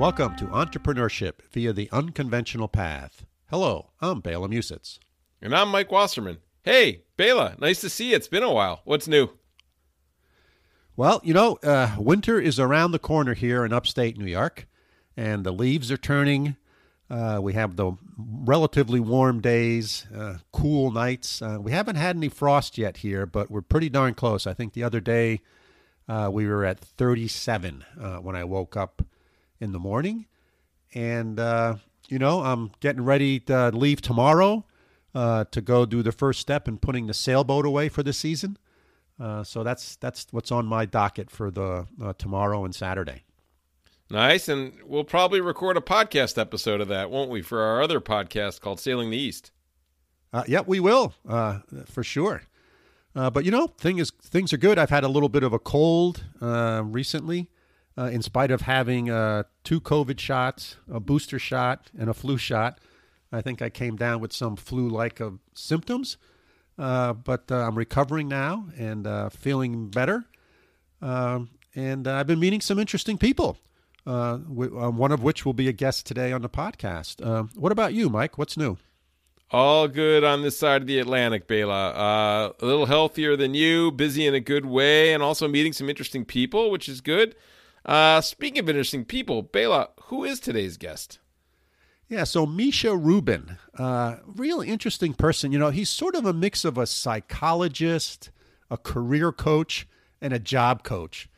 Welcome to Entrepreneurship via the Unconventional Path. Hello, I'm Bela Musits. And I'm Mike Wasserman. Hey, Bela, nice to see you. It's been a while. What's new? Well, you know, uh, winter is around the corner here in upstate New York, and the leaves are turning. Uh, we have the relatively warm days, uh, cool nights. Uh, we haven't had any frost yet here, but we're pretty darn close. I think the other day uh, we were at 37 uh, when I woke up in the morning. And, you know, I'm getting ready to leave tomorrow to go do the first step in putting the sailboat away for the season. so that's that's what's on my docket for the tomorrow and Saturday. Nice. And we'll probably record a podcast episode of that, won't we, for our other podcast called Sailing the East? Uh, yeah, we will, uh, for sure. Uh, but you know, thing is, things are good. I've had a little bit of a cold uh, recently, uh, in spite of having uh, two COVID shots, a booster shot, and a flu shot. I think I came down with some flu-like symptoms, but I'm recovering now and feeling better. Um, and I've been meeting some interesting people uh, uh, one of which will be a guest today on the podcast. Uh, what about you, Mike? What's new? All good on this side of the Atlantic, Bela. Uh, a little healthier than you, busy in a good way, and also meeting some interesting people, which is good. Uh, speaking of interesting people, Bela, who is today's guest? Yeah, so Misha Rubin, uh, real interesting person. You know, he's sort of a mix of a psychologist, a career coach, and a job coach.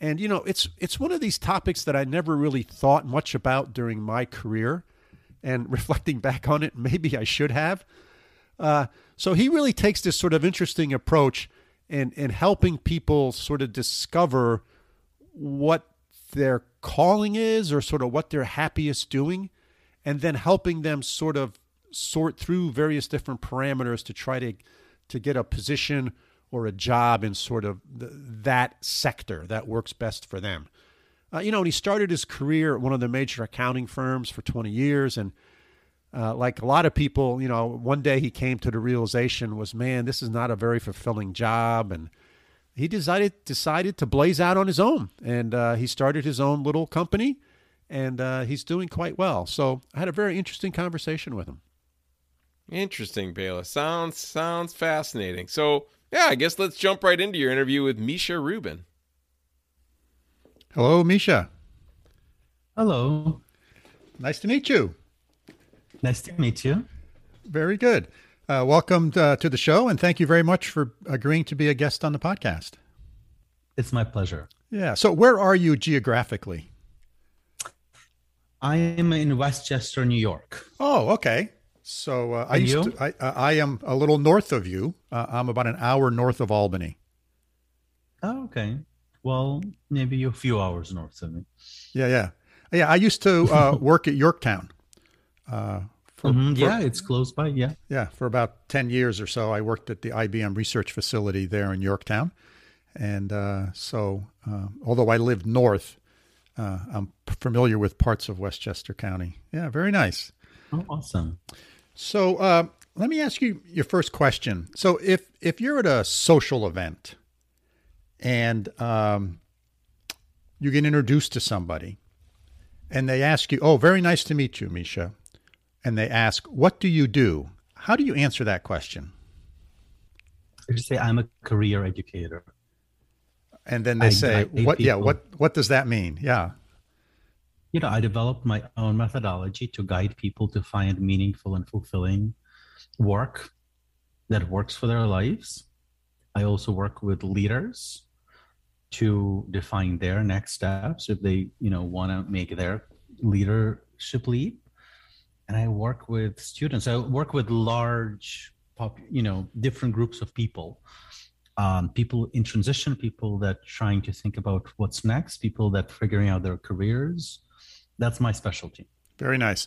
And you know, it's it's one of these topics that I never really thought much about during my career. And reflecting back on it, maybe I should have. Uh, so he really takes this sort of interesting approach in in helping people sort of discover what their calling is, or sort of what they're happiest doing, and then helping them sort of sort through various different parameters to try to to get a position or a job in sort of that sector that works best for them. Uh, you know, and he started his career at one of the major accounting firms for 20 years. And uh, like a lot of people, you know, one day he came to the realization was, man, this is not a very fulfilling job. And he decided decided to blaze out on his own. And uh, he started his own little company and uh, he's doing quite well. So I had a very interesting conversation with him. Interesting, Bela. Sounds sounds fascinating. So yeah, I guess let's jump right into your interview with Misha Rubin. Hello, Misha. Hello. Nice to meet you. Nice to meet you. Very good. Uh, welcome to, uh, to, the show, and thank you very much for agreeing to be a guest on the podcast. It's my pleasure. Yeah. So, where are you geographically? I am in Westchester, New York. Oh, okay. So uh, I used you? to, I, I am a little north of you. Uh, I'm about an hour north of Albany. Oh, okay. Well, maybe a few hours north of me. Yeah, yeah, yeah. I used to uh, work at Yorktown. Uh, for, mm-hmm. for, yeah, it's close by. Yeah, yeah. For about ten years or so, I worked at the IBM research facility there in Yorktown, and uh, so uh, although I lived north, I'm familiar with parts of Westchester County. Yeah, very nice. Oh, awesome. So uh, let me ask you your first question. So if if you're at a social event and um, you get introduced to somebody, and they ask you, "Oh, very nice to meet you, Misha," and they ask, "What do you do?" How do you answer that question? I just say, "I'm a career educator." And then they I, say, I "What? People. Yeah, what? What does that mean?" Yeah you know, I developed my own methodology to guide people to find meaningful and fulfilling work that works for their lives. I also work with leaders to define their next steps if they, you know, want to make their leadership leap. And I work with students. I work with large, pop, you know, different groups of people. Um, people in transition, people that trying to think about what's next, people that figuring out their careers, that's my specialty. Very nice.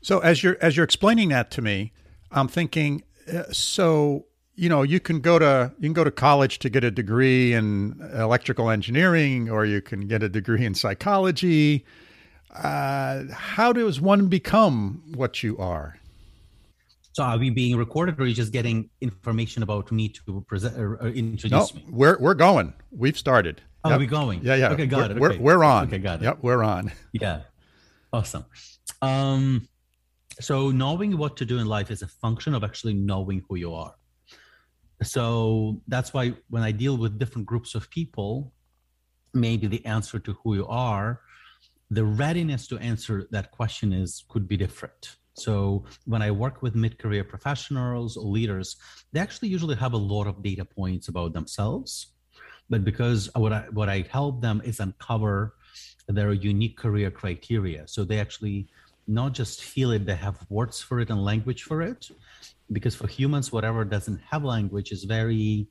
So as you're as you're explaining that to me, I'm thinking uh, so you know you can go to you can go to college to get a degree in electrical engineering or you can get a degree in psychology uh, how does one become what you are so are we being recorded or are you just getting information about me to present or, or introduce no, me we're, we're going we've started Oh, Yep. are we going? Yeah, yeah. Okay, got we're, it. We're, we're on. Okay, got it. Yep, we're on. Yeah. Awesome. Um, so knowing what to do in life is a function of actually knowing who you are. So that's why when I deal with different groups of people, maybe the answer to who you are, the readiness to answer that question is could be different. So when I work with mid-career professionals or leaders, they actually usually have a lot of data points about themselves. But because what I what I help them is uncover their unique career criteria. So they actually not just feel it, they have words for it and language for it. Because for humans, whatever doesn't have language is very,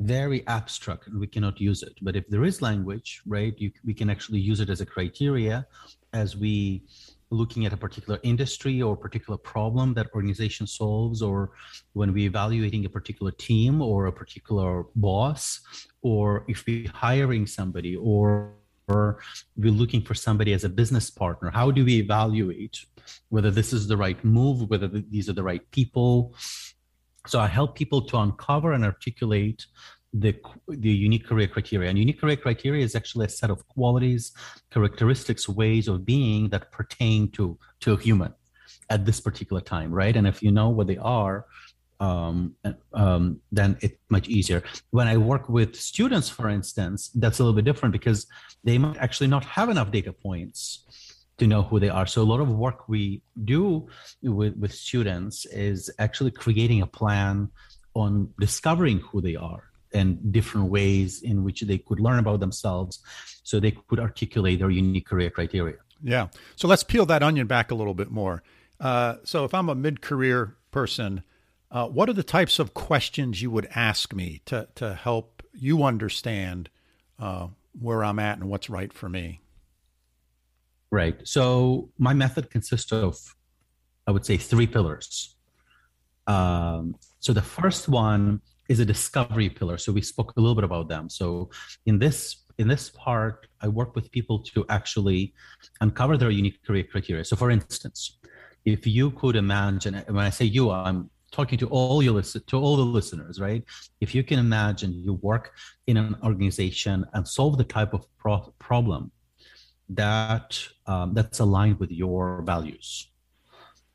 very abstract and we cannot use it. But if there is language, right, you, we can actually use it as a criteria as we looking at a particular industry or particular problem that organization solves or when we evaluating a particular team or a particular boss or if we hiring somebody or or we're looking for somebody as a business partner how do we evaluate whether this is the right move whether these are the right people so i help people to uncover and articulate the the unique career criteria and unique career criteria is actually a set of qualities characteristics ways of being that pertain to to a human at this particular time right and if you know what they are um, um, then it's much easier. When I work with students, for instance, that's a little bit different because they might actually not have enough data points to know who they are. So a lot of work we do with, with students is actually creating a plan on discovering who they are and different ways in which they could learn about themselves so they could articulate their unique career criteria. Yeah. So let's peel that onion back a little bit more. Uh, so if I'm a mid-career person, uh, what are the types of questions you would ask me to to help you understand uh, where I'm at and what's right for me? Right. So my method consists of, I would say, three pillars. Um, so the first one is a discovery pillar. So we spoke a little bit about them. So in this in this part, I work with people to actually uncover their unique career criteria. So for instance, if you could imagine, when I say you, I'm talking to all your to all the listeners, right? If you can imagine you work in an organization and solve the type of pro- problem that um, that's aligned with your values,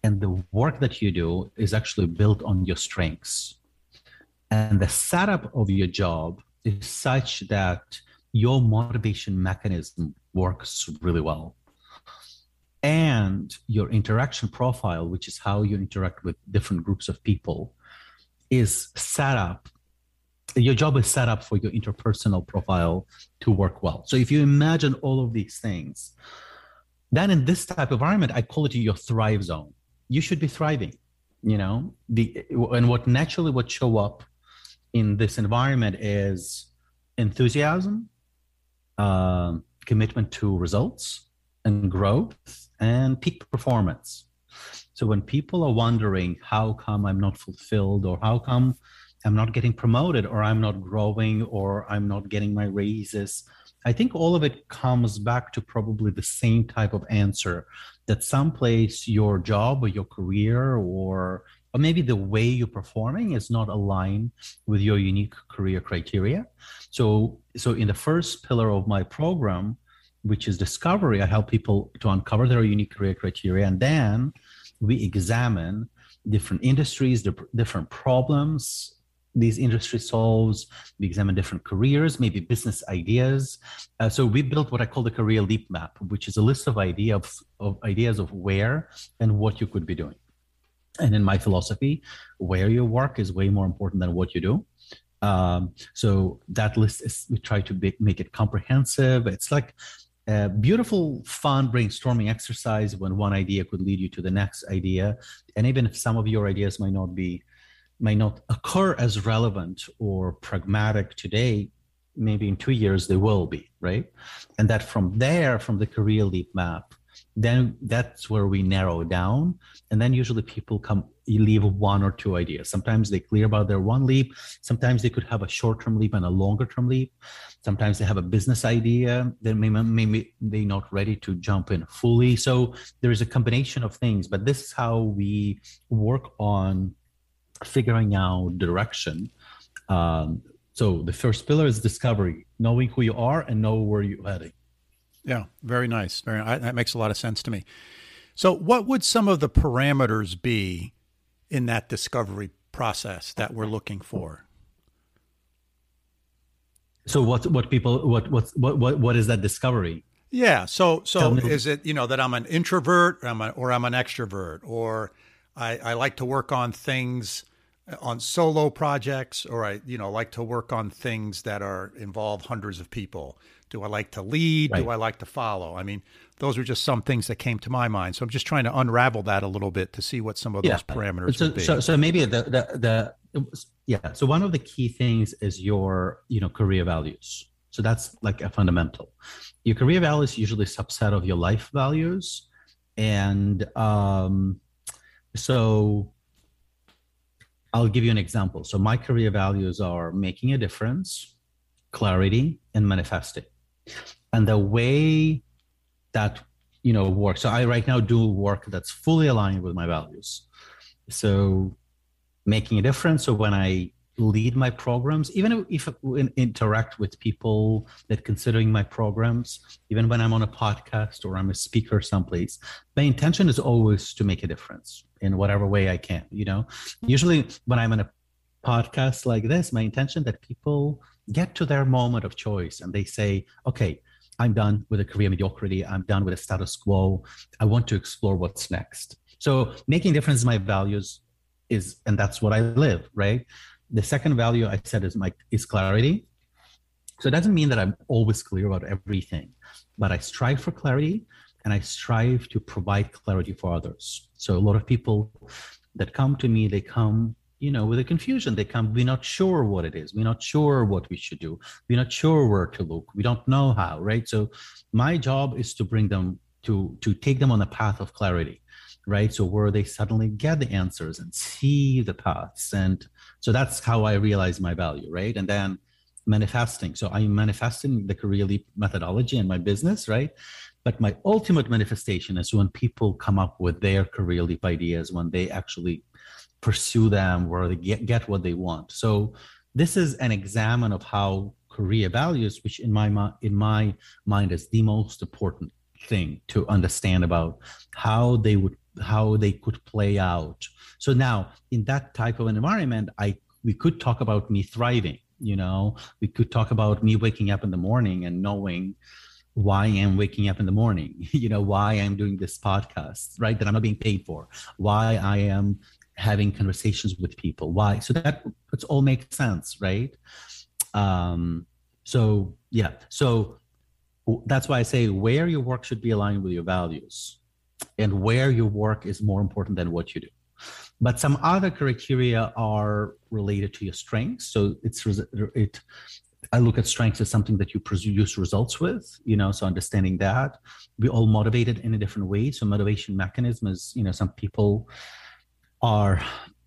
and the work that you do is actually built on your strengths, and the setup of your job is such that your motivation mechanism works really well and your interaction profile, which is how you interact with different groups of people, is set up. Your job is set up for your interpersonal profile to work well. So if you imagine all of these things, then in this type of environment, I call it your thrive zone. You should be thriving. You know, the and what naturally would show up in this environment is enthusiasm, um, commitment to results and growth and peak performance. So when people are wondering how come I'm not fulfilled or how come I'm not getting promoted or I'm not growing or I'm not getting my raises, I think all of it comes back to probably the same type of answer that someplace your job or your career or or maybe the way you're performing is not aligned with your unique career criteria. So so in the first pillar of my program, which is discovery. I help people to uncover their unique career criteria, and then we examine different industries, different problems these industry solves. We examine different careers, maybe business ideas. Uh, so we built what I call the career leap map, which is a list of idea of, of ideas of where and what you could be doing. And in my philosophy, where you work is way more important than what you do. Um, so that list is we try to be, make it comprehensive. It's like a beautiful, fun brainstorming exercise when one idea could lead you to the next idea. And even if some of your ideas might not be, might not occur as relevant or pragmatic today, maybe in two years they will be, right? And that from there, from the career leap map, then that's where we narrow down. And then usually people come, leave one or two ideas. Sometimes they clear about their one leap. Sometimes they could have a short term leap and a longer term leap. Sometimes they have a business idea that maybe they're not ready to jump in fully. So there is a combination of things, but this is how we work on figuring out direction. Um, So the first pillar is discovery, knowing who you are and know where you're heading. Yeah, very nice. Very that makes a lot of sense to me. So, what would some of the parameters be in that discovery process that we're looking for? So, what what people what what what what is that discovery? Yeah. So so is it you know that I'm an introvert or I'm, a, or I'm an extrovert or I, I like to work on things on solo projects or I you know like to work on things that are involve hundreds of people. Do I like to lead? Right. Do I like to follow? I mean, those are just some things that came to my mind. So I'm just trying to unravel that a little bit to see what some of yeah. those parameters so. So, so maybe the, the the yeah. So one of the key things is your you know career values. So that's like a fundamental. Your career values usually a subset of your life values, and um, so I'll give you an example. So my career values are making a difference, clarity, and manifesting. And the way that you know works. So I right now do work that's fully aligned with my values. So making a difference. So when I lead my programs, even if I interact with people that considering my programs, even when I'm on a podcast or I'm a speaker someplace, my intention is always to make a difference in whatever way I can. You know, usually when I'm in a podcast like this, my intention that people get to their moment of choice and they say, okay, I'm done with a career mediocrity. I'm done with a status quo. I want to explore what's next. So making difference in my values is, and that's what I live, right? The second value I said is my is clarity. So it doesn't mean that I'm always clear about everything, but I strive for clarity and I strive to provide clarity for others. So a lot of people that come to me, they come, you know, with a confusion. They come, we're not sure what it is. We're not sure what we should do. We're not sure where to look. We don't know how, right? So my job is to bring them to to take them on a path of clarity right so where they suddenly get the answers and see the paths and so that's how I realize my value, right? And then manifesting. So I'm manifesting the career leap methodology in my business, right? But my ultimate manifestation is when people come up with their career leap ideas, when they actually pursue them, where they get, get what they want. So this is an example of how career values, which in my in my mind is the most important thing to understand about how they would how they could play out. So now in that type of an environment, I we could talk about me thriving, you know, we could talk about me waking up in the morning and knowing why I'm waking up in the morning, you know, why I'm doing this podcast, right? That I'm not being paid for, why I am having conversations with people, why. So that it's all makes sense, right? Um, so yeah, so that's why I say where your work should be aligned with your values and where your work is more important than what you do. But some other criteria are related to your strengths. So it's it. I look at strengths as something that you produce results with, you know. So understanding that we all motivated in a different way. So motivation mechanism is, you know, some people are,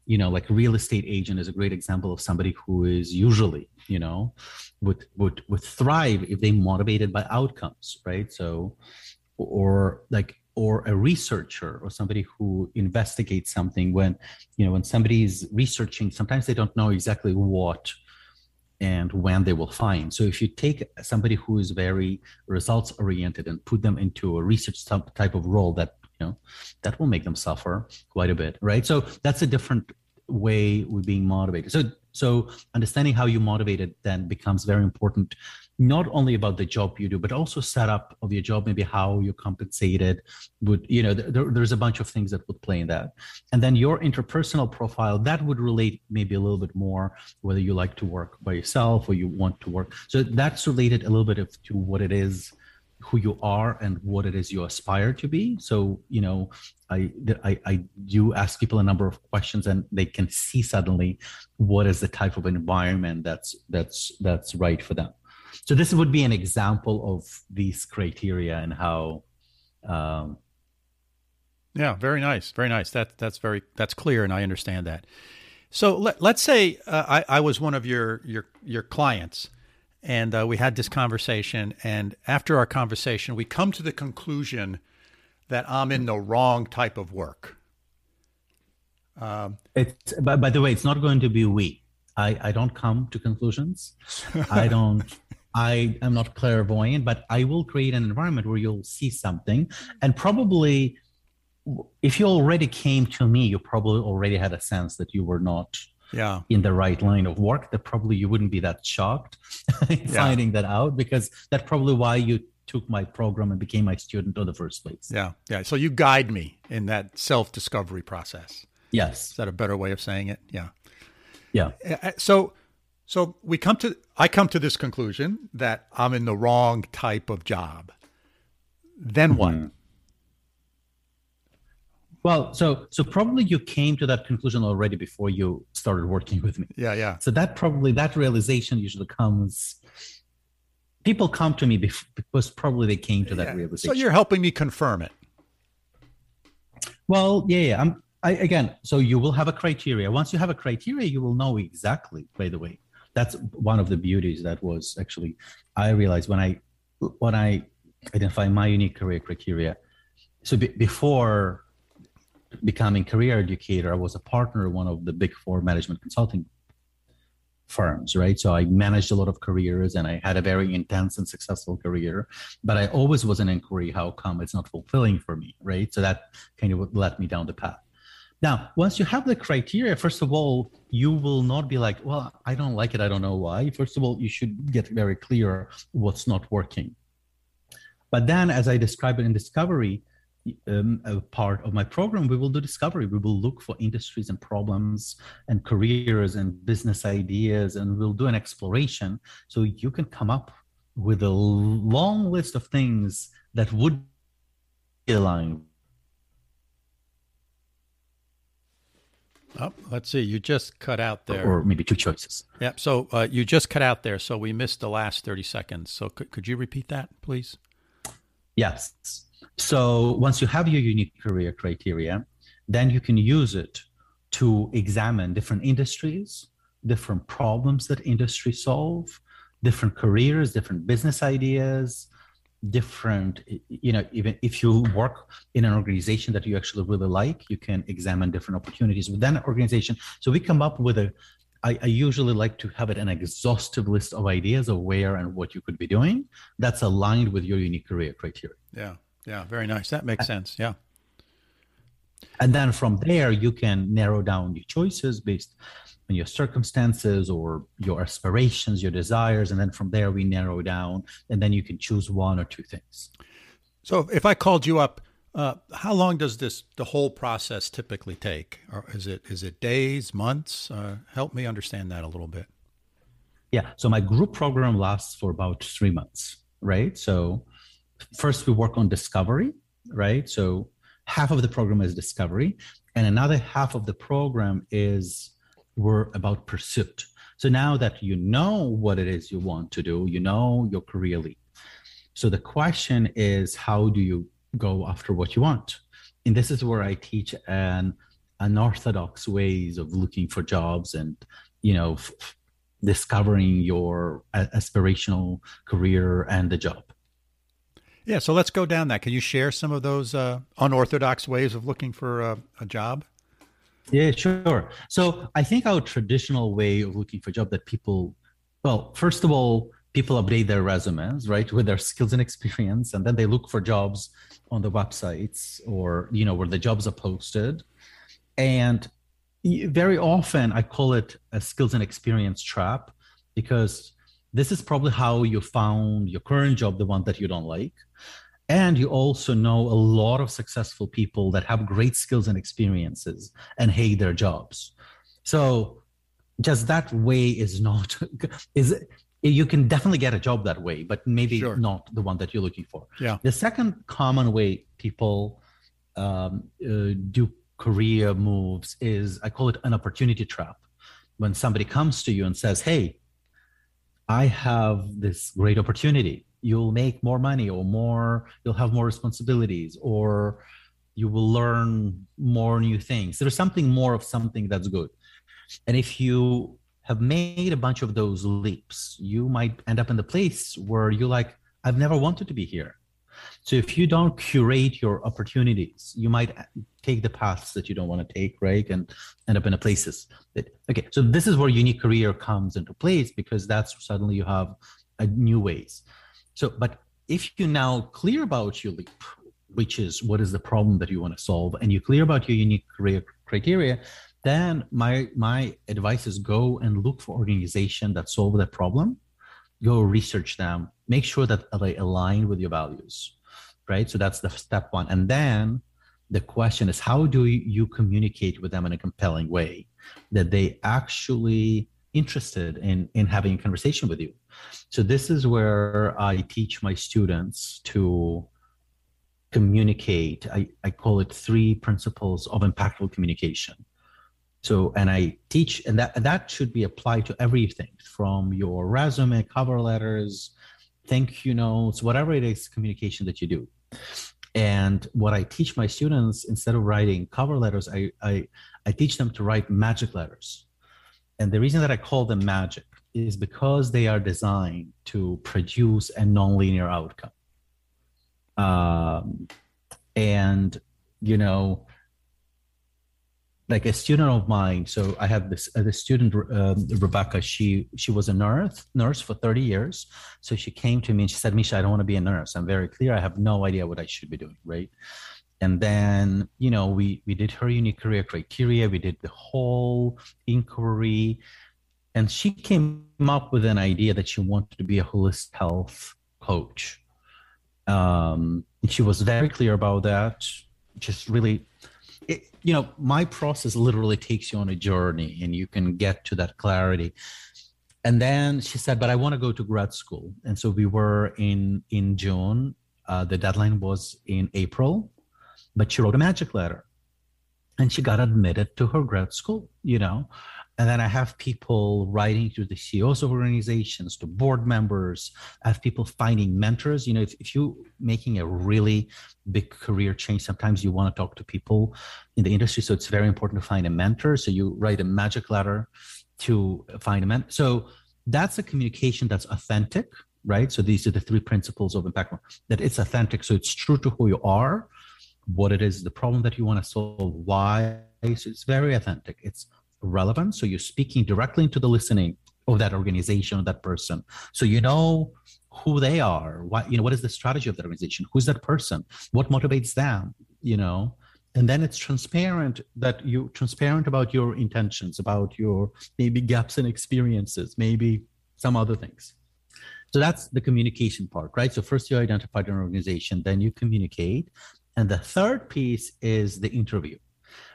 you know, like real estate agent is a great example of somebody who is usually, you know, would would would thrive if they motivated by outcomes, right? So, or like or a researcher or somebody who investigates something when you know when somebody is researching sometimes they don't know exactly what and when they will find. So if you take somebody who is very results oriented and put them into a research type of role that you know that will make them suffer quite a bit right? So that's a different way we're being motivated. So so understanding how you motivated then becomes very important not only about the job you do, but also setup of your job, maybe how you're compensated. Would you know? There, there's a bunch of things that would play in that, and then your interpersonal profile that would relate maybe a little bit more whether you like to work by yourself or you want to work. So that's related a little bit of, to what it is who you are and what it is you aspire to be so you know I, I i do ask people a number of questions and they can see suddenly what is the type of environment that's that's that's right for them so this would be an example of these criteria and how. Um, yeah, very nice, very nice. That that's very that's clear, and I understand that. So let, let's say uh, I, I was one of your your your clients, and uh, we had this conversation, and after our conversation, we come to the conclusion that I'm in the wrong type of work. Um, it's by, by the way, it's not going to be we. I, I don't come to conclusions. I don't I am not clairvoyant, but I will create an environment where you'll see something. Mm-hmm. And probably if you already came to me, you probably already had a sense that you were not yeah. in the right line of work, that probably you wouldn't be that shocked finding that out because that's probably why you took my program and became my student in the first place. Yeah. Yeah. So you guide me in that self discovery process. Yes. Is that a better way of saying it? Yeah. Yeah. So, so we come to, I come to this conclusion that I'm in the wrong type of job. Then mm-hmm. what? Well, so so probably you came to that conclusion already before you started working with me. Yeah, yeah. So that probably that realization usually comes. People come to me because probably they came to that yeah. realization. So you're helping me confirm it. Well, yeah, yeah. I'm I, again. So you will have a criteria. Once you have a criteria, you will know exactly. By the way, that's one of the beauties that was actually I realized when I when I identify my unique career criteria. So be, before becoming career educator, I was a partner of one of the big four management consulting firms, right? So I managed a lot of careers and I had a very intense and successful career, but I always was an inquiry, how come it's not fulfilling for me, right? So that kind of led me down the path. Now, once you have the criteria, first of all, you will not be like, well, I don't like it. I don't know why. First of all, you should get very clear what's not working. But then, as I described it in Discovery, um, part of my program, we will do discovery. We will look for industries and problems and careers and business ideas, and we'll do an exploration. So you can come up with a long list of things that would align. Oh, let's see. You just cut out there. Or maybe two choices. Yeah. So uh, you just cut out there. So we missed the last 30 seconds. So could, could you repeat that, please? Yes. So once you have your unique career criteria, then you can use it to examine different industries, different problems that industries solve, different careers, different business ideas, different you know even if you work in an organization that you actually really like you can examine different opportunities within an organization so we come up with a I, I usually like to have it an exhaustive list of ideas of where and what you could be doing that's aligned with your unique career criteria yeah yeah, very nice. That makes sense. Yeah. And then from there, you can narrow down your choices based on your circumstances or your aspirations, your desires. And then from there, we narrow down, and then you can choose one or two things. So if I called you up, uh, how long does this the whole process typically take? Or is it is it days, months? Uh, help me understand that a little bit. Yeah. So my group program lasts for about three months, right? So first we work on discovery, right? So half of the program is discovery, and another half of the program is we're about pursuit. So now that you know what it is you want to do, you know your career leap. So the question is, how do you go after what you want? And this is where I teach an unorthodox ways of looking for jobs and you know f- discovering your aspirational career and the job yeah, so let's go down that. Can you share some of those uh, unorthodox ways of looking for a, a, job? Yeah, sure. So I think our traditional way of looking for a job that people, well, first of all, people update their resumes, right, with their skills and experience, and then they look for jobs on the websites or you know where the jobs are posted, and very often I call it a skills and experience trap because this is probably how you found your current job, the one that you don't like. And you also know a lot of successful people that have great skills and experiences and hate their jobs. So just that way is not is you can definitely get a job that way, but maybe sure. not the one that you're looking for. Yeah. The second common way people um, uh, do career moves is I call it an opportunity trap. When somebody comes to you and says, "Hey, I have this great opportunity. You'll make more money or more, you'll have more responsibilities or you will learn more new things. There's something more of something that's good. And if you have made a bunch of those leaps, you might end up in the place where you're like, I've never wanted to be here. So if you don't curate your opportunities, you might take the paths that you don't want to take, right? And end up in a places that okay. So this is where unique career comes into place because that's suddenly you have a new ways. So, but if you now clear about your leap, which is what is the problem that you want to solve, and you clear about your unique career criteria, then my my advice is go and look for organization that solve that problem. Go research them. Make sure that they align with your values right? So that's the step one. And then the question is how do you communicate with them in a compelling way that they actually interested in in having a conversation with you so this is where i teach my students to communicate i, I call it three principles of impactful communication so, and I teach, and that that should be applied to everything from your resume, cover letters, thank you notes, whatever it is, communication that you do. And what I teach my students, instead of writing cover letters, I, I, I teach them to write magic letters. And the reason that I call them magic is because they are designed to produce a nonlinear outcome. Um, and, you know, like a student of mine so i have this uh, the student um, rebecca she she was a nurse nurse for 30 years. So she came to me and she said misha i don't want to be a nurse. I'm very clear. I have no idea what i should be doing right? And then you know we we did her unique career criteria. We did the whole inquiry and she came up with an idea that she wanted to be a holistic health coach um, she was very clear about that just really it, you know, my process literally takes you on a journey and you can get to that clarity. And then she said, but I want to go to grad school. And so we were in, in June. Uh, the deadline was in April, but she wrote a magic letter and she got admitted to her grad school, you know. And then I have people writing to the CEOs of organizations, to board members. I have people finding mentors. You know, if, if you're making a really big career change, sometimes you want to talk to people in the industry. So it's very important to find a mentor. So you write a magic letter to find a mentor. So that's a communication that's authentic, right? So these are the three principles of impact that it's authentic. So it's true to who you are, what it is, the problem that you want to solve, why. So it's very authentic. It's relevant. So you're speaking directly into the listening of that organization or that person. So you know who they are, what you know, what is the strategy of that organization, who's that person, what motivates them, you know. And then it's transparent that you transparent about your intentions, about your maybe gaps in experiences, maybe some other things. So that's the communication part, right? So first you identify an organization, then you communicate. And the third piece is the interview.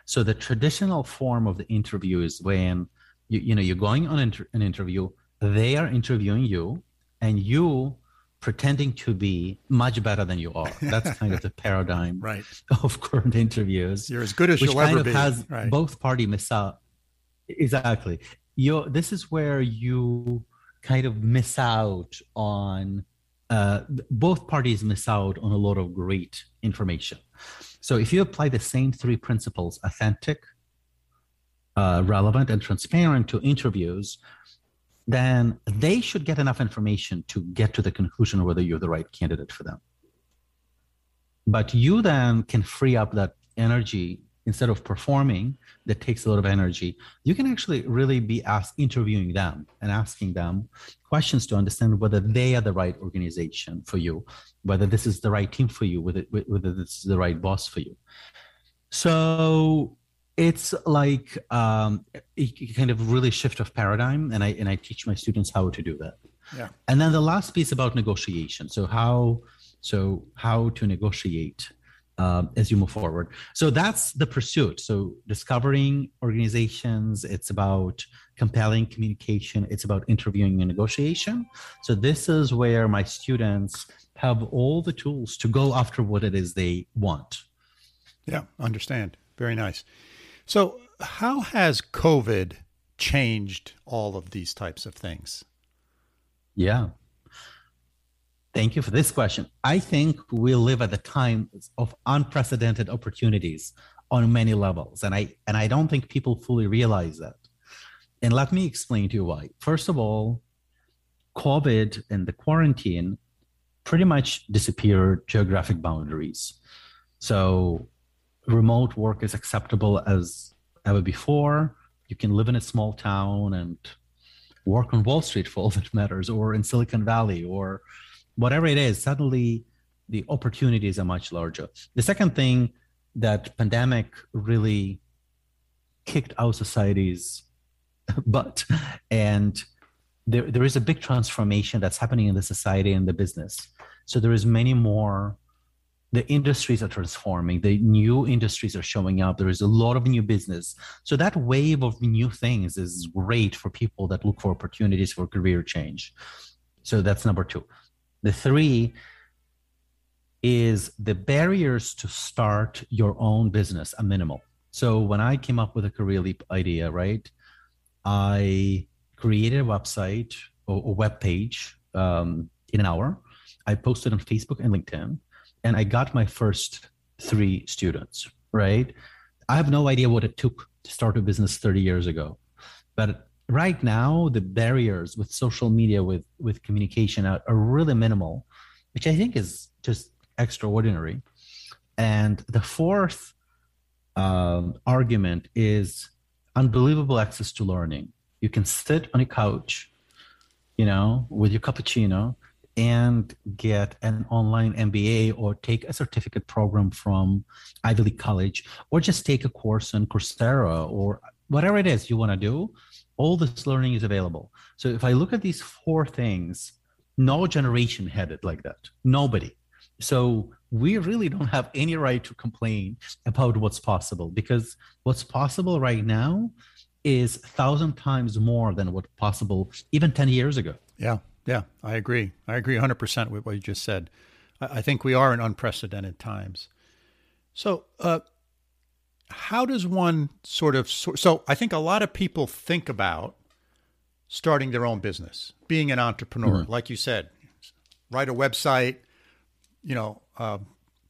So the traditional form of the interview is when you, you know you're going on inter- an interview, they are interviewing you, and you pretending to be much better than you are. That's kind of the paradigm right. of current interviews. You're as good as you'll kind ever of be. has right. both party miss out. Exactly. You this is where you kind of miss out on uh, both parties miss out on a lot of great information. So if you apply the same three principles, authentic, uh, relevant, and transparent to interviews, then they should get enough information to get to the conclusion whether you're the right candidate for them. But you then can free up that energy instead of performing that takes a lot of energy. You can actually really be asked interviewing them and asking them questions to understand whether they are the right organization for you whether this is the right team for you whether, whether this is the right boss for you. So it's like um, a kind of really shift of paradigm and i and i teach my students how to do that. Yeah. And then the last piece about negotiation. So how so how to negotiate uh, as you move forward. So that's the pursuit. So discovering organizations, it's about compelling communication, it's about interviewing and negotiation. So this is where my students have all the tools to go after what it is they want. Yeah, understand. Very nice. So, how has COVID changed all of these types of things? Yeah. Thank you for this question. I think we live at the time of unprecedented opportunities on many levels, and I and I don't think people fully realize that. And let me explain to you why. First of all, COVID and the quarantine pretty much disappeared geographic boundaries. So remote work is acceptable as ever before. You can live in a small town and work on Wall Street for all that matters, or in Silicon Valley, or whatever it is. Suddenly, the opportunities are much larger. The second thing that pandemic really kicked our society's butt, and there, there is a big transformation that's happening in the society and the business. So there is many more the industries are transforming the new industries are showing up there is a lot of new business so that wave of new things is great for people that look for opportunities for career change so that's number two the three is the barriers to start your own business are minimal so when i came up with a career leap idea right i created a website or a web page um, in an hour i posted on facebook and linkedin and I got my first three students, right? I have no idea what it took to start a business 30 years ago. But right now, the barriers with social media, with, with communication are, are really minimal, which I think is just extraordinary. And the fourth um, argument is unbelievable access to learning. You can sit on a couch, you know, with your cappuccino and get an online MBA or take a certificate program from Ivy League College, or just take a course on Coursera or whatever it is you want to do, all this learning is available. So if I look at these four things, no generation had it like that. Nobody. So we really don't have any right to complain about what's possible because what's possible right now is a thousand times more than what possible even 10 years ago. Yeah. Yeah, I agree. I agree 100% with what you just said. I, think we are in unprecedented times. So, uh, how does one sort of so i think a lot of people think about starting their own business being an entrepreneur mm-hmm. like you said write a website you know uh,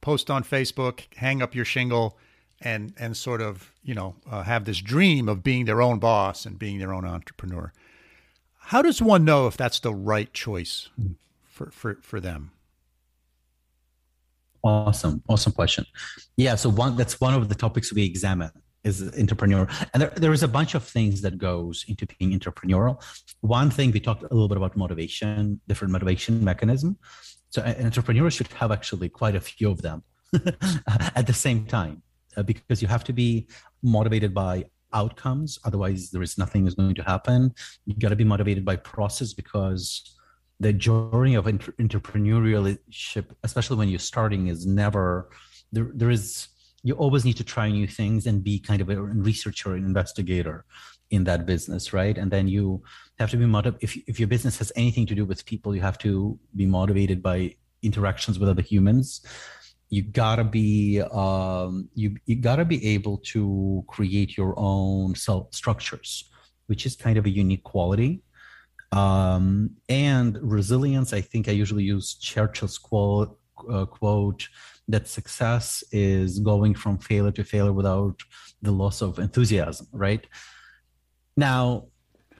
post on facebook hang up your shingle and and sort of you know uh, have this dream of being their own boss and being their own entrepreneur how does one know if that's the right choice for, for, for them? Awesome. Awesome question. Yeah. So one, that's one of the topics we examine is entrepreneur. And there, there is a bunch of things that goes into being entrepreneurial. One thing we talked a little bit about motivation, different motivation mechanism. So an entrepreneur should have actually quite a few of them at the same time uh, because you have to be motivated by outcomes otherwise there is nothing is going to happen you got to be motivated by process because the journey of inter- entrepreneurship especially when you're starting is never there there is you always need to try new things and be kind of a researcher and investigator in that business right and then you have to be motivated if, if your business has anything to do with people you have to be motivated by interactions with other humans you gotta be um, you you gotta be able to create your own self structures, which is kind of a unique quality. Um, and resilience, I think I usually use Churchill's quote, uh, quote that success is going from failure to failure without the loss of enthusiasm. Right now,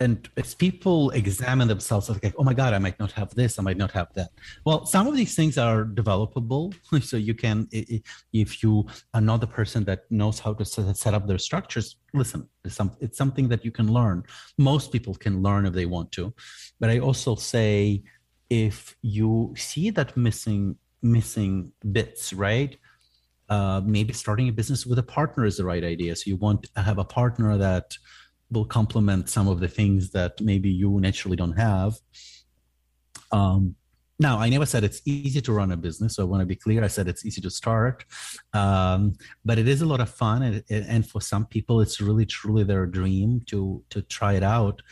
and as people examine themselves like oh my god i might not have this i might not have that. Well some of these things are developable so you can if you are not the person that knows how to set up their structures listen it's, it's something that you can learn. Most people can learn if they want to. But i also say if you see that missing missing bits right uh, maybe starting a business with a partner is the right idea. So you want to have a partner that will complement some of the things that maybe you naturally don't have. Um, now, I never said it's easy to run a business. So I want to be clear. I said it's easy to start, um, but it is a lot of fun, and, and for some people, it's really truly their dream to to try it out.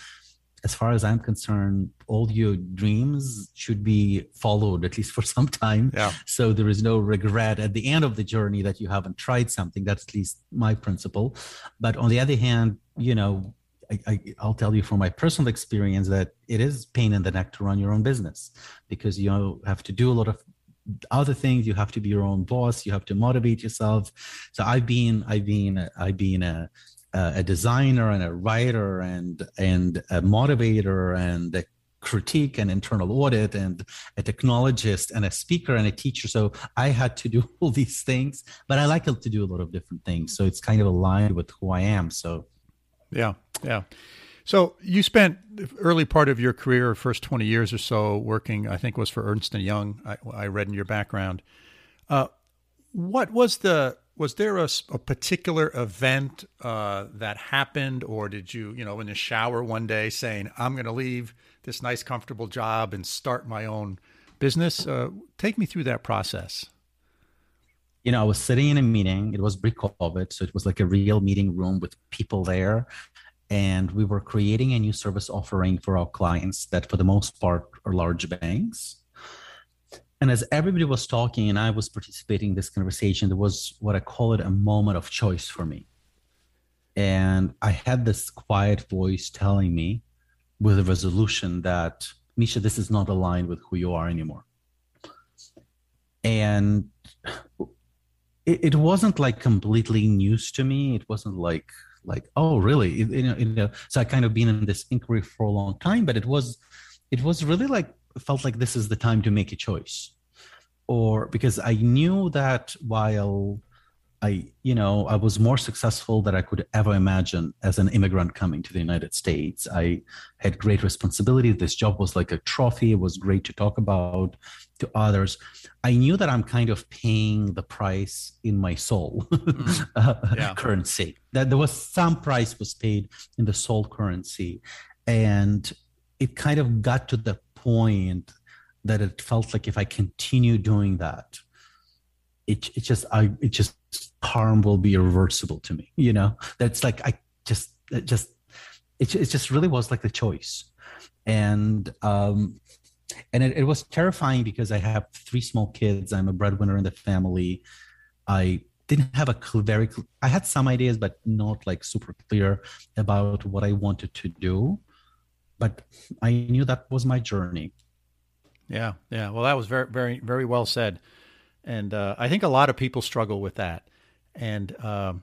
As far as I'm concerned, all your dreams should be followed at least for some time. Yeah. So there is no regret at the end of the journey that you haven't tried something. That's at least my principle. But on the other hand, you know, I, will tell you from my personal experience that it is pain in the neck to run your own business because you have to do a lot of other things. You have to be your own boss. You have to motivate yourself. So I've been, I've been, I've been a, a designer and a writer and and a motivator and a critique and internal audit and a technologist and a speaker and a teacher. So I had to do all these things, but I like to do a lot of different things. So it's kind of aligned with who I am. So, yeah, yeah. So you spent early part of your career, first 20 years or so, working, I think was for Ernst & Young. I, I read in your background. Uh, what was the was there a, a particular event uh, that happened, or did you, you know, in the shower one day saying, "I'm going to leave this nice, comfortable job and start my own business"? Uh, take me through that process. You know, I was sitting in a meeting. It was pre-COVID, so it was like a real meeting room with people there, and we were creating a new service offering for our clients that, for the most part, are large banks and as everybody was talking and I was participating in this conversation, there was what I call it a moment of choice for me. And I had this quiet voice telling me with a resolution that, Misha, this is not aligned with who you are anymore. And it, it wasn't like completely news to me. It wasn't like, like, oh, really? You know, you know, so I kind of been in this inquiry for a long time, but it was, it was really like felt like this is the time to make a choice or because i knew that while i you know i was more successful than i could ever imagine as an immigrant coming to the united states i had great responsibility this job was like a trophy it was great to talk about to others i knew that i'm kind of paying the price in my soul mm. yeah. currency that there was some price was paid in the soul currency and it kind of got to the point that it felt like if I continue doing that, it it just I it just harm will be irreversible to me. You know, that's like I just it just it it just really was like the choice, and um, and it, it was terrifying because I have three small kids. I'm a breadwinner in the family. I didn't have a very I had some ideas, but not like super clear about what I wanted to do. But I knew that was my journey yeah, yeah. Well, that was very, very, very well said, and uh, I think a lot of people struggle with that. And um,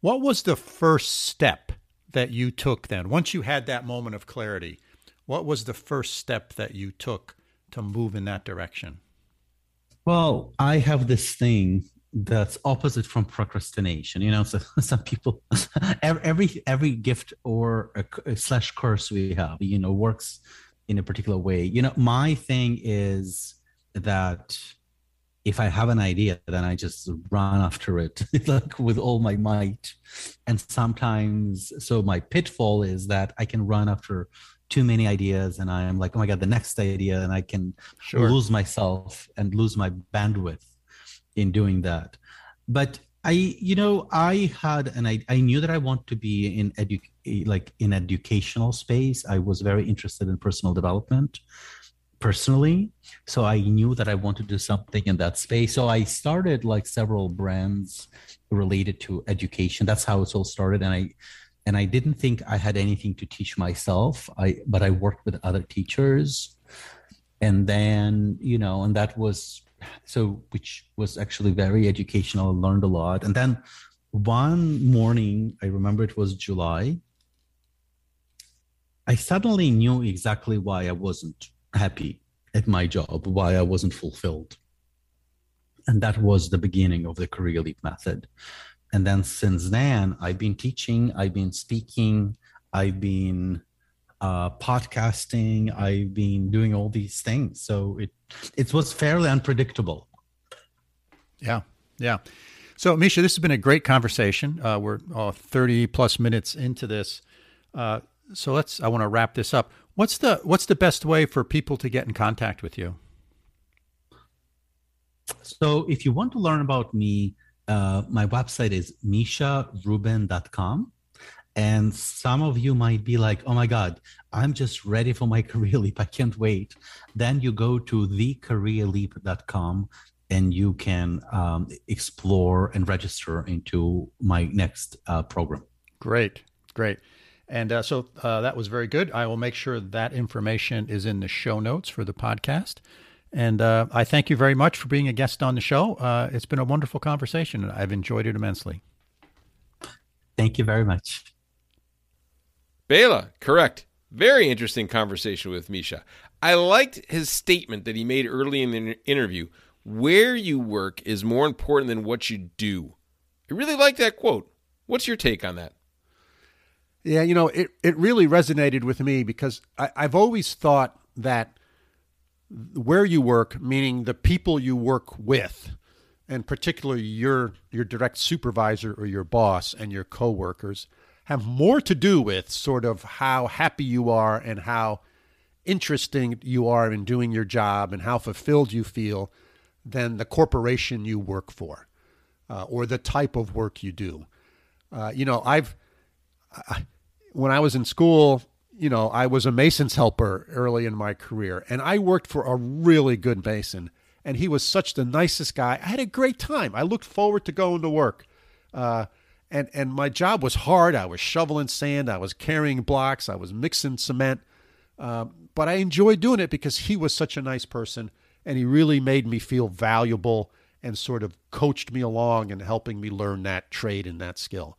what was the first step that you took then? Once you had that moment of clarity, what was the first step that you took to move in that direction? Well, I have this thing that's opposite from procrastination. You know, so some people, every every gift or a, slash curse we have, you know, works in a particular way. You know, my thing is that if I have an idea, then I just run after it like with all my might. And sometimes, so my pitfall is that I can run after too many ideas and I am like, oh my God, the next idea. And I can sure. lose myself and lose my bandwidth in doing that. But I, you know, I had and I, I knew that I want to be in edu like in educational space. I was very interested in personal development personally. So I knew that I wanted to do something in that space. So I started like several brands related to education. That's how it all started. And I and I didn't think I had anything to teach myself. I but I worked with other teachers. And then, you know, and that was so which was actually very educational I learned a lot and then one morning i remember it was july i suddenly knew exactly why i wasn't happy at my job why i wasn't fulfilled and that was the beginning of the career leap method and then since then i've been teaching i've been speaking i've been uh, podcasting. I've been doing all these things, so it it was fairly unpredictable. Yeah, yeah. So, Misha, this has been a great conversation. Uh, we're uh, thirty plus minutes into this, uh, so let's. I want to wrap this up. What's the What's the best way for people to get in contact with you? So, if you want to learn about me, uh, my website is misharubin.com. And some of you might be like, oh my God, I'm just ready for my career leap. I can't wait. Then you go to thecareerleap.com and you can um, explore and register into my next uh, program. Great, great. And uh, so uh, that was very good. I will make sure that information is in the show notes for the podcast. And uh, I thank you very much for being a guest on the show. Uh, it's been a wonderful conversation, and I've enjoyed it immensely. Thank you very much. Bela, correct. Very interesting conversation with Misha. I liked his statement that he made early in the interview where you work is more important than what you do. I really like that quote. What's your take on that? Yeah, you know, it, it really resonated with me because I, I've always thought that where you work, meaning the people you work with, and particularly your your direct supervisor or your boss and your coworkers, have more to do with sort of how happy you are and how interesting you are in doing your job and how fulfilled you feel than the corporation you work for uh, or the type of work you do. Uh, you know, I've I, when I was in school, you know, I was a mason's helper early in my career, and I worked for a really good mason, and he was such the nicest guy. I had a great time. I looked forward to going to work. Uh, and and my job was hard. I was shoveling sand, I was carrying blocks, I was mixing cement, um, but I enjoyed doing it because he was such a nice person, and he really made me feel valuable and sort of coached me along and helping me learn that trade and that skill.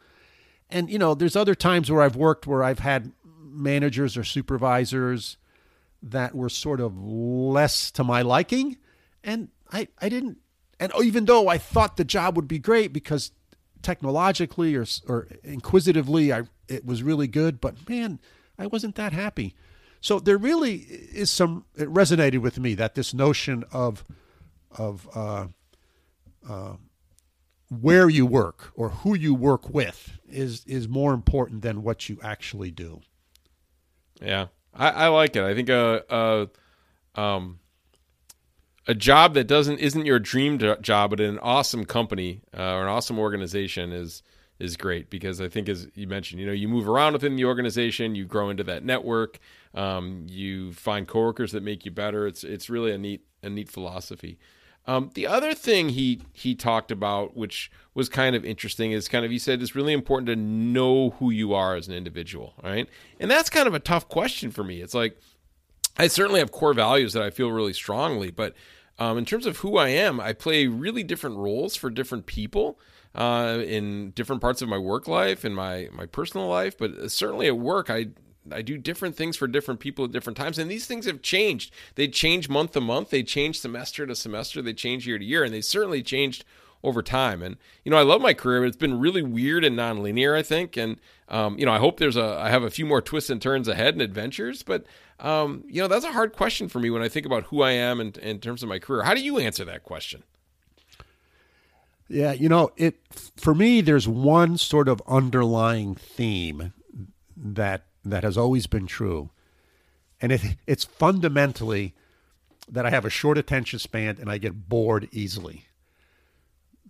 And you know, there's other times where I've worked where I've had managers or supervisors that were sort of less to my liking, and I I didn't. And even though I thought the job would be great because technologically or or inquisitively, I it was really good. But man, I wasn't that happy. So there really is some. It resonated with me that this notion of of uh, uh, where you work or who you work with is is more important than what you actually do. Yeah, I, I like it. I think a, a um a job that doesn't isn't your dream job, but an awesome company uh, or an awesome organization is is great because I think as you mentioned, you know, you move around within the organization, you grow into that network, um, you find coworkers that make you better. It's it's really a neat a neat philosophy. Um, the other thing he he talked about, which was kind of interesting, is kind of he said it's really important to know who you are as an individual, right? And that's kind of a tough question for me. It's like I certainly have core values that I feel really strongly, but um, in terms of who I am, I play really different roles for different people uh, in different parts of my work life and my my personal life. But certainly at work, I I do different things for different people at different times, and these things have changed. They change month to month. They change semester to semester. They change year to year, and they certainly changed over time. And you know, I love my career, but it's been really weird and nonlinear. I think, and um, you know, I hope there's a I have a few more twists and turns ahead and adventures. But um, you know, that's a hard question for me when I think about who I am in, in terms of my career. How do you answer that question? Yeah, you know, it for me there's one sort of underlying theme that that has always been true. And it it's fundamentally that I have a short attention span and I get bored easily.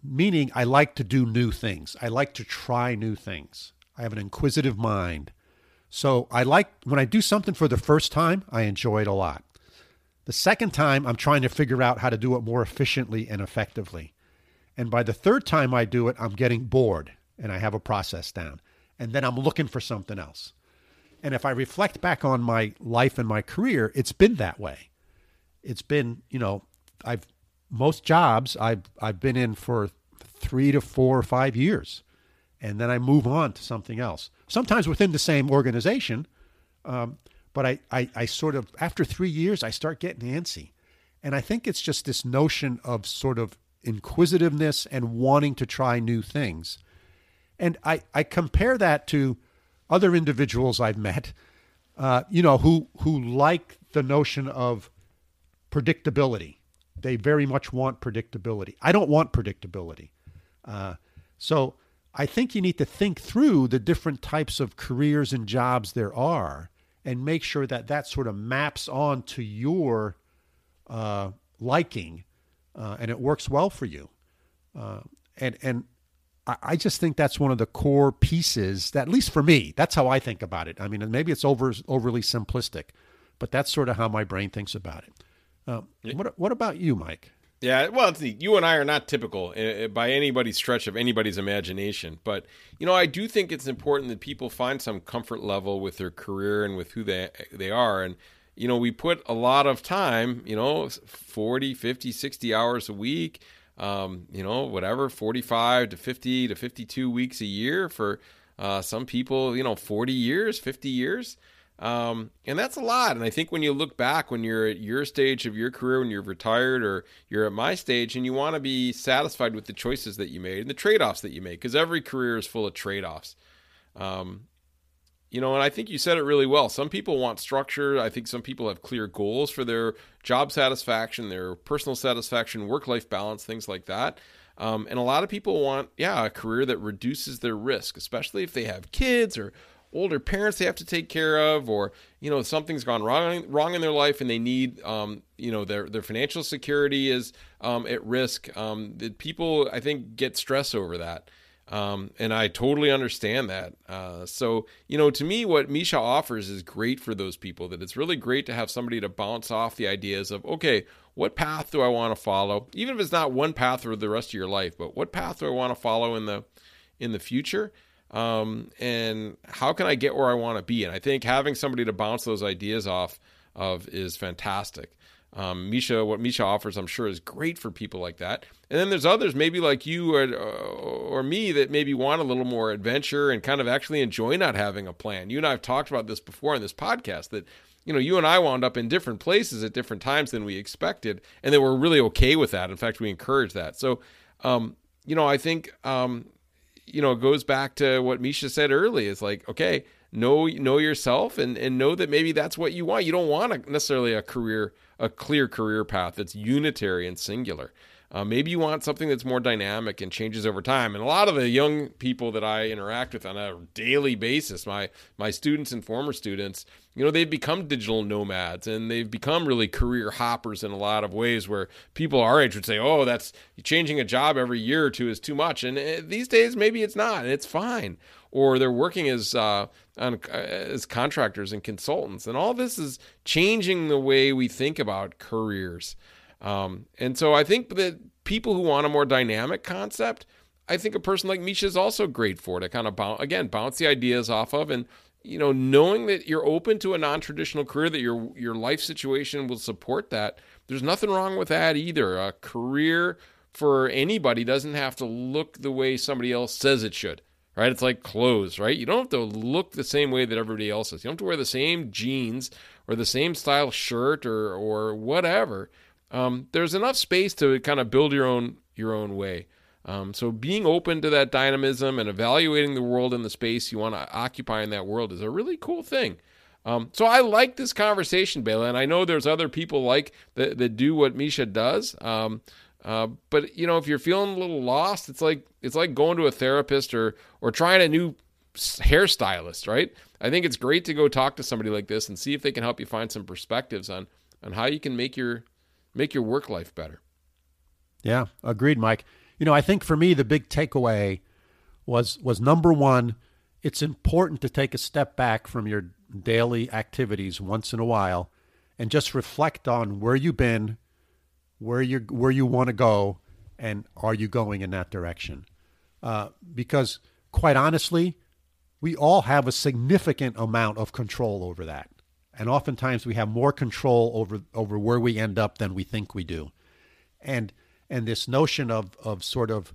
Meaning I like to do new things. I like to try new things. I have an inquisitive mind. So I like when I do something for the first time, I enjoy it a lot. The second time, I'm trying to figure out how to do it more efficiently and effectively. And by the third time I do it, I'm getting bored and I have a process down. And then I'm looking for something else. And if I reflect back on my life and my career, it's been that way. It's been, you know, I've most jobs I've I've been in for three to four or five years and then I move on to something else. Sometimes within the same organization, um, but I, I, I sort of after three years I start getting antsy, and I think it's just this notion of sort of inquisitiveness and wanting to try new things, and I I compare that to other individuals I've met, uh, you know, who who like the notion of predictability. They very much want predictability. I don't want predictability. Uh, so I think you need to think through the different types of careers and jobs there are and make sure that that sort of maps on to your uh, liking uh, and it works well for you. Uh, and and I, just think that's one of the core pieces that, at least for me, that's how I think about it. I mean, maybe it's over overly simplistic, but that's sort of how my brain thinks about it. Uh, what what about you, Mike? Yeah, well, you and I are not typical uh, by anybody's stretch of anybody's imagination, but you know, I do think it's important that people find some comfort level with their career and with who they they are and you know, we put a lot of time, you know, 40, 50, 60 hours a week, um, you know, whatever, 45 to 50 to 52 weeks a year for uh, some people, you know, 40 years, 50 years. Um, and that's a lot. And I think when you look back, when you're at your stage of your career, when you're retired or you're at my stage, and you want to be satisfied with the choices that you made and the trade offs that you make, because every career is full of trade offs. Um, you know, and I think you said it really well. Some people want structure. I think some people have clear goals for their job satisfaction, their personal satisfaction, work life balance, things like that. Um, and a lot of people want, yeah, a career that reduces their risk, especially if they have kids or older parents they have to take care of, or you know something's gone wrong wrong in their life and they need um, you know their their financial security is um, at risk. Um, people I think get stress over that. Um, and I totally understand that. Uh, so, you know, to me, what Misha offers is great for those people. That it's really great to have somebody to bounce off the ideas of, okay, what path do I want to follow? Even if it's not one path for the rest of your life, but what path do I want to follow in the in the future? um, and how can I get where I want to be? And I think having somebody to bounce those ideas off of is fantastic. Um, Misha, what Misha offers, I'm sure, is great for people like that. And then there's others, maybe like you or, or me, that maybe want a little more adventure and kind of actually enjoy not having a plan. You and I have talked about this before in this podcast that you know, you and I wound up in different places at different times than we expected, and that we're really okay with that. In fact, we encourage that. So, um, you know, I think um, you know, it goes back to what Misha said early. It's like, okay, know know yourself and and know that maybe that's what you want. You don't want a, necessarily a career, a clear career path that's unitary and singular. Uh, maybe you want something that's more dynamic and changes over time. And a lot of the young people that I interact with on a daily basis, my my students and former students, you know, they've become digital nomads and they've become really career hoppers in a lot of ways. Where people our age would say, "Oh, that's changing a job every year or two is too much," and uh, these days maybe it's not, and it's fine. Or they're working as uh, on, uh, as contractors and consultants, and all this is changing the way we think about careers. Um, and so I think that people who want a more dynamic concept, I think a person like Misha is also great for to kind of bounce, again bounce the ideas off of, and you know knowing that you're open to a non-traditional career, that your your life situation will support that. There's nothing wrong with that either. A career for anybody doesn't have to look the way somebody else says it should. Right? It's like clothes, right? You don't have to look the same way that everybody else is. You don't have to wear the same jeans or the same style shirt or or whatever um, there's enough space to kind of build your own your own way. Um, so being open to that dynamism and evaluating the world and the space you want to occupy in that world is a really cool thing. Um, so I like this conversation, Bela, and I know there's other people like that, that do what Misha does. Um, uh, but you know, if you're feeling a little lost, it's like it's like going to a therapist or or trying a new hairstylist, right? I think it's great to go talk to somebody like this and see if they can help you find some perspectives on on how you can make your make your work life better. Yeah, agreed, Mike. You know, I think for me the big takeaway was was number one, it's important to take a step back from your daily activities once in a while and just reflect on where you've been, where you where you want to go, and are you going in that direction? Uh, because quite honestly, we all have a significant amount of control over that and oftentimes we have more control over over where we end up than we think we do. And and this notion of of sort of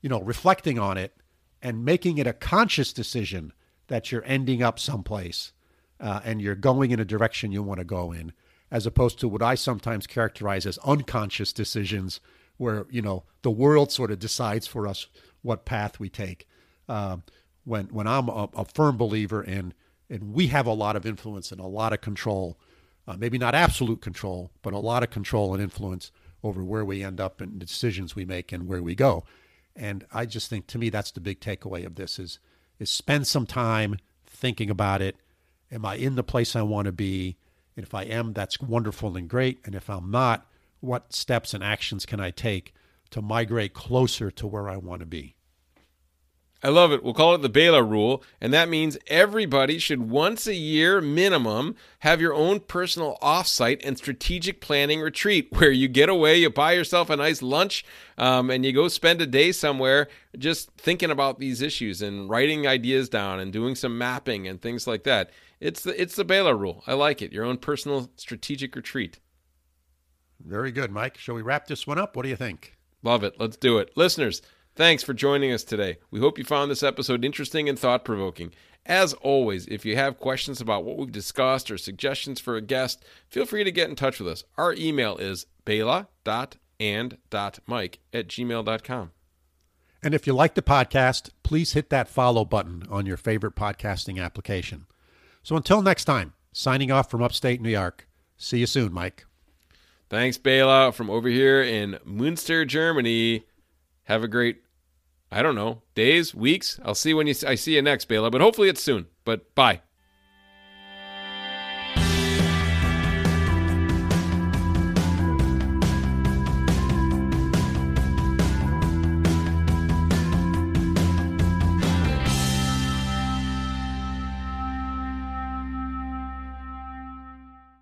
you know reflecting on it and making it a conscious decision that you're ending up someplace uh, and you're going in a direction you want to go in as opposed to what i sometimes characterize as unconscious decisions where you know the world sort of decides for us what path we take. Uh, when when i'm a, a firm believer in and we have a lot of influence and a lot of control. Uh, maybe not absolute control, but a lot of control and influence over where we end up and the decisions we make and where we go. And I just think to me that's the big takeaway of this is is spend some time thinking about it. Am I in the place I want to be? And if I am, that's wonderful and great. And if I'm not, what steps and actions can I take to migrate closer to where I want to be? I love it. We'll call it the Bela rule, and that means everybody should once a year minimum have your own personal offsite and strategic planning retreat where you get away, you buy yourself a nice lunch, um, and you go spend a day somewhere just thinking about these issues and writing ideas down and doing some mapping and things like that. It's the it's the Bela rule. I like it. Your own personal strategic retreat. Very good, Mike. Shall we wrap this one up? What do you think? Love it. Let's do it. Listeners, Thanks for joining us today. We hope you found this episode interesting and thought provoking. As always, if you have questions about what we've discussed or suggestions for a guest, feel free to get in touch with us. Our email is bela.and.mike at gmail.com. And if you like the podcast, please hit that follow button on your favorite podcasting application. So until next time, signing off from upstate New York. See you soon, Mike. Thanks, Bela, from over here in Munster, Germany. Have a great, I don't know, days, weeks. I'll see when you I see you next, Bela, but hopefully it's soon. But bye.